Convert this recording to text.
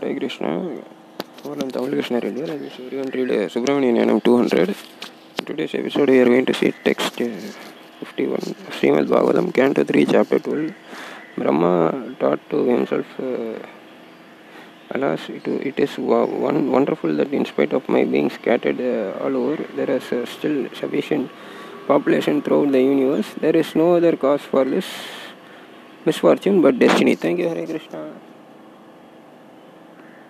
Hare Krishna. Well, I'm Krishna Reddy. I wish everyone read uh, Subramanian Yanam 200. In today's episode, we are going to see text uh, 51, Srimad Bhagavatam, Canto 3, Chapter 12. Brahma taught to himself, uh, Alas, it, it is one, wonderful that in spite of my being scattered uh, all over, there is uh, still sufficient population throughout the universe. There is no other cause for this misfortune but destiny. Thank you, Hare Krishna.